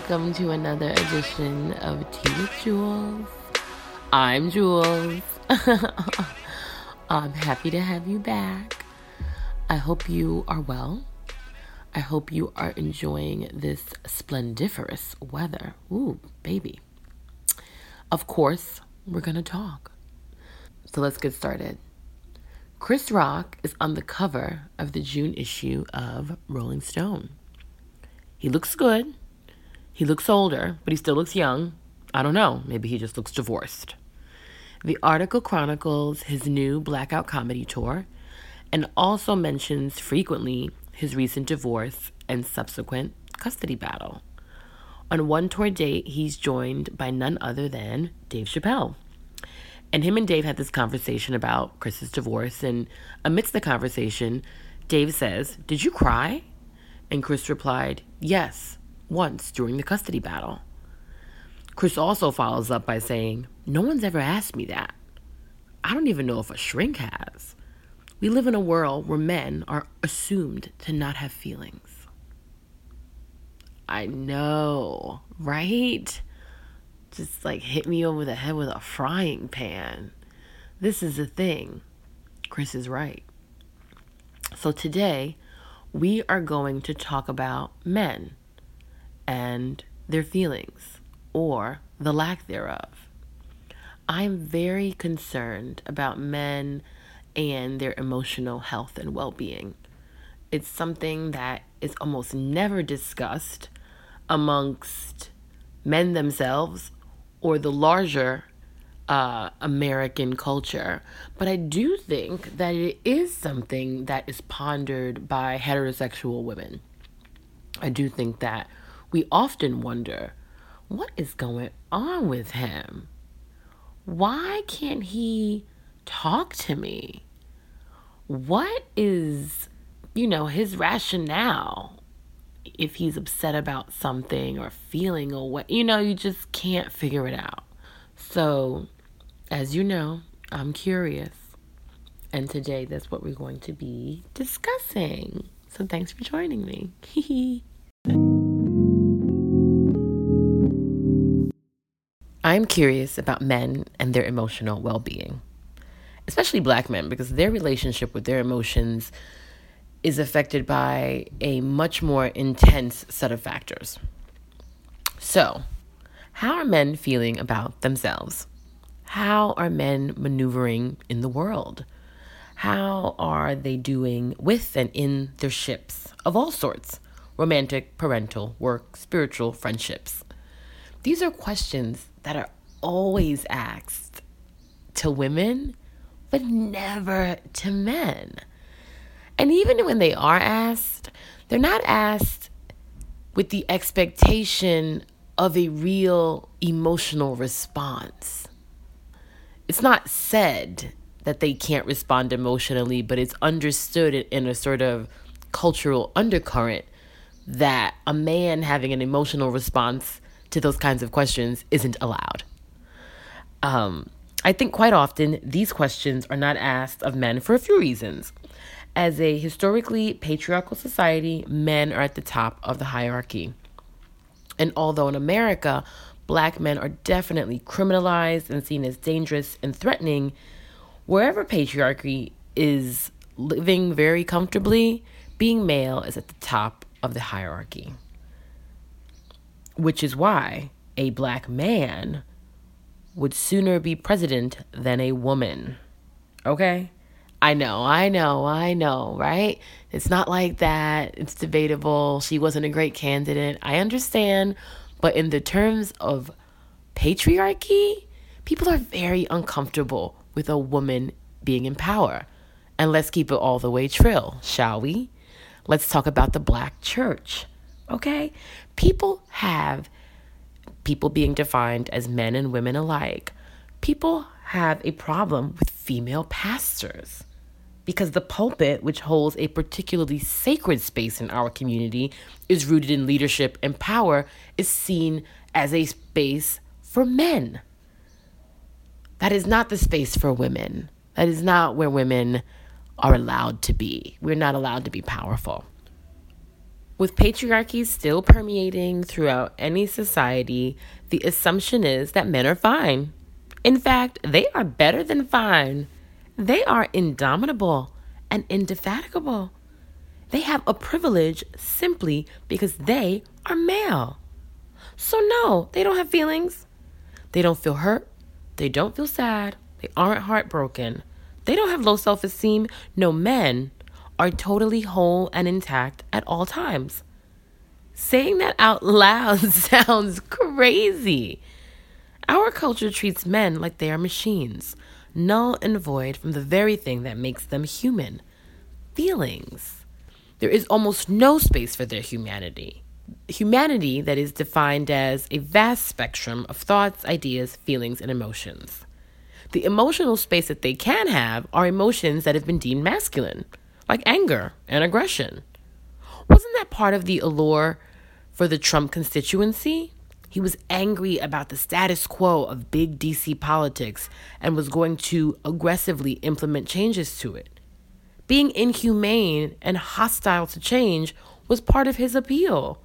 welcome to another edition of Tea with Jules. I'm Jules. I'm happy to have you back. I hope you are well. I hope you are enjoying this splendiferous weather. Ooh, baby. Of course, we're going to talk. So let's get started. Chris Rock is on the cover of the June issue of Rolling Stone. He looks good. He looks older, but he still looks young. I don't know. Maybe he just looks divorced. The article chronicles his new blackout comedy tour and also mentions frequently his recent divorce and subsequent custody battle. On one tour date, he's joined by none other than Dave Chappelle. And him and Dave had this conversation about Chris's divorce. And amidst the conversation, Dave says, Did you cry? And Chris replied, Yes, once during the custody battle. Chris also follows up by saying, No one's ever asked me that. I don't even know if a shrink has. We live in a world where men are assumed to not have feelings. I know, right? Just like hit me over the head with a frying pan. This is the thing. Chris is right. So today, we are going to talk about men and their feelings or the lack thereof. I'm very concerned about men and their emotional health and well being. It's something that is almost never discussed amongst men themselves or the larger uh, American culture. But I do think that it is something that is pondered by heterosexual women. I do think that we often wonder what is going on with him? Why can't he talk to me? What is, you know, his rationale if he's upset about something or feeling or what? You know, you just can't figure it out. So, as you know, I'm curious. And today that's what we're going to be discussing. So thanks for joining me. I'm curious about men and their emotional well being, especially black men, because their relationship with their emotions is affected by a much more intense set of factors. So, how are men feeling about themselves? How are men maneuvering in the world? How are they doing with and in their ships of all sorts romantic, parental, work, spiritual, friendships? These are questions that are always asked to women, but never to men. And even when they are asked, they're not asked with the expectation of a real emotional response. It's not said that they can't respond emotionally, but it's understood in a sort of cultural undercurrent that a man having an emotional response to those kinds of questions isn't allowed. Um, I think quite often these questions are not asked of men for a few reasons. As a historically patriarchal society, men are at the top of the hierarchy. And although in America, black men are definitely criminalized and seen as dangerous and threatening, wherever patriarchy is living very comfortably, being male is at the top of the hierarchy. Which is why a black man would sooner be president than a woman. Okay? I know, I know, I know, right? It's not like that. It's debatable. She wasn't a great candidate. I understand. But in the terms of patriarchy, people are very uncomfortable with a woman being in power. And let's keep it all the way trill, shall we? Let's talk about the black church. Okay? People have people being defined as men and women alike. People have a problem with female pastors because the pulpit, which holds a particularly sacred space in our community, is rooted in leadership and power, is seen as a space for men. That is not the space for women. That is not where women are allowed to be. We're not allowed to be powerful. With patriarchy still permeating throughout any society, the assumption is that men are fine. In fact, they are better than fine. They are indomitable and indefatigable. They have a privilege simply because they are male. So, no, they don't have feelings. They don't feel hurt. They don't feel sad. They aren't heartbroken. They don't have low self esteem. No, men are totally whole and intact at all times. Saying that out loud sounds crazy. Our culture treats men like they are machines, null and void from the very thing that makes them human feelings. There is almost no space for their humanity. Humanity that is defined as a vast spectrum of thoughts, ideas, feelings, and emotions. The emotional space that they can have are emotions that have been deemed masculine, like anger and aggression. Wasn't that part of the allure for the Trump constituency? He was angry about the status quo of big DC politics and was going to aggressively implement changes to it. Being inhumane and hostile to change was part of his appeal.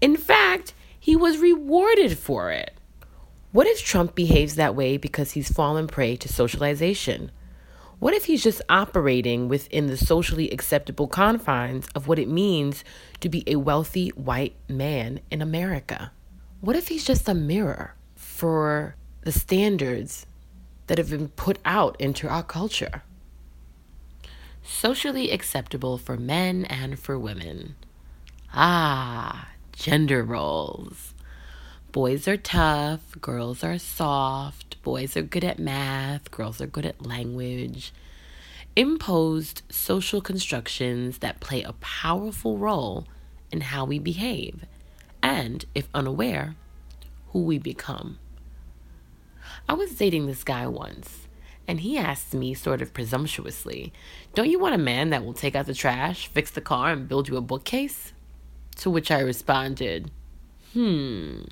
In fact, he was rewarded for it. What if Trump behaves that way because he's fallen prey to socialization? What if he's just operating within the socially acceptable confines of what it means to be a wealthy white man in America? What if he's just a mirror for the standards that have been put out into our culture? Socially acceptable for men and for women. Ah, gender roles. Boys are tough, girls are soft, boys are good at math, girls are good at language. Imposed social constructions that play a powerful role in how we behave and, if unaware, who we become. I was dating this guy once, and he asked me, sort of presumptuously, Don't you want a man that will take out the trash, fix the car, and build you a bookcase? To which I responded, Hmm,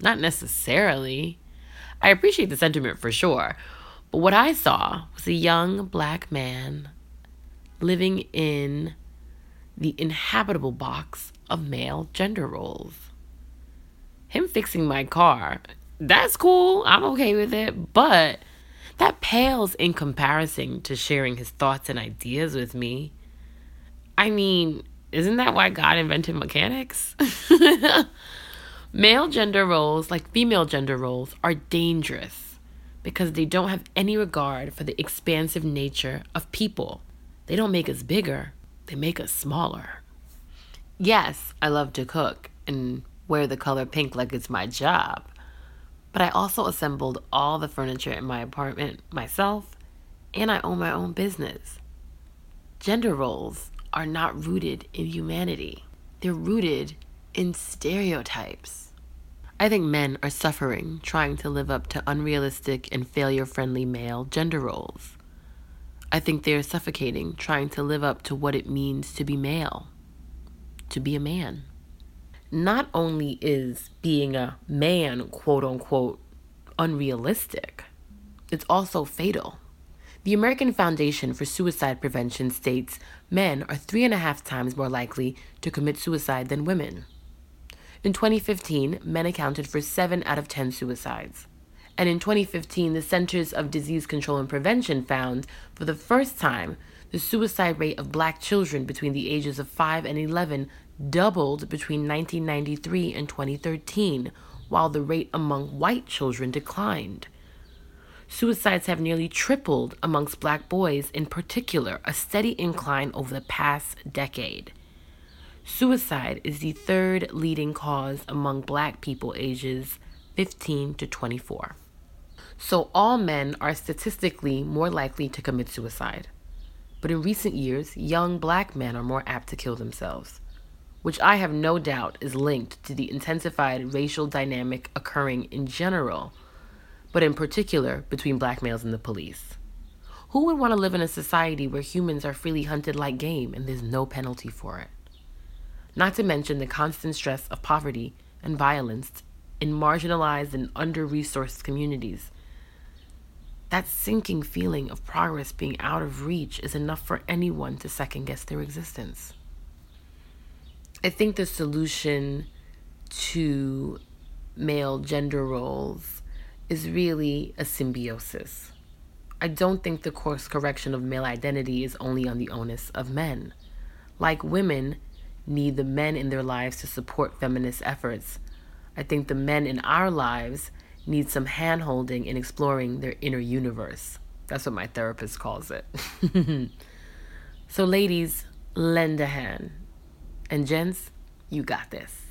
not necessarily. I appreciate the sentiment for sure, but what I saw was a young black man living in the inhabitable box of male gender roles. Him fixing my car, that's cool. I'm okay with it, but that pales in comparison to sharing his thoughts and ideas with me. I mean, isn't that why God invented mechanics? Male gender roles, like female gender roles, are dangerous because they don't have any regard for the expansive nature of people. They don't make us bigger, they make us smaller. Yes, I love to cook and wear the color pink like it's my job, but I also assembled all the furniture in my apartment myself, and I own my own business. Gender roles are not rooted in humanity, they're rooted in stereotypes. I think men are suffering trying to live up to unrealistic and failure friendly male gender roles. I think they are suffocating trying to live up to what it means to be male, to be a man. Not only is being a man, quote unquote, unrealistic, it's also fatal. The American Foundation for Suicide Prevention states men are three and a half times more likely to commit suicide than women. In 2015, men accounted for 7 out of 10 suicides. And in 2015, the Centers of Disease Control and Prevention found, for the first time, the suicide rate of black children between the ages of 5 and 11 doubled between 1993 and 2013, while the rate among white children declined. Suicides have nearly tripled amongst black boys, in particular, a steady incline over the past decade. Suicide is the third leading cause among black people ages 15 to 24. So, all men are statistically more likely to commit suicide. But in recent years, young black men are more apt to kill themselves, which I have no doubt is linked to the intensified racial dynamic occurring in general, but in particular between black males and the police. Who would want to live in a society where humans are freely hunted like game and there's no penalty for it? Not to mention the constant stress of poverty and violence in marginalized and under resourced communities that sinking feeling of progress being out of reach is enough for anyone to second guess their existence. I think the solution to male gender roles is really a symbiosis. I don't think the course correction of male identity is only on the onus of men. Like women need the men in their lives to support feminist efforts, I think the men in our lives need some hand holding in exploring their inner universe. That's what my therapist calls it. so, ladies, lend a hand. And, gents, you got this.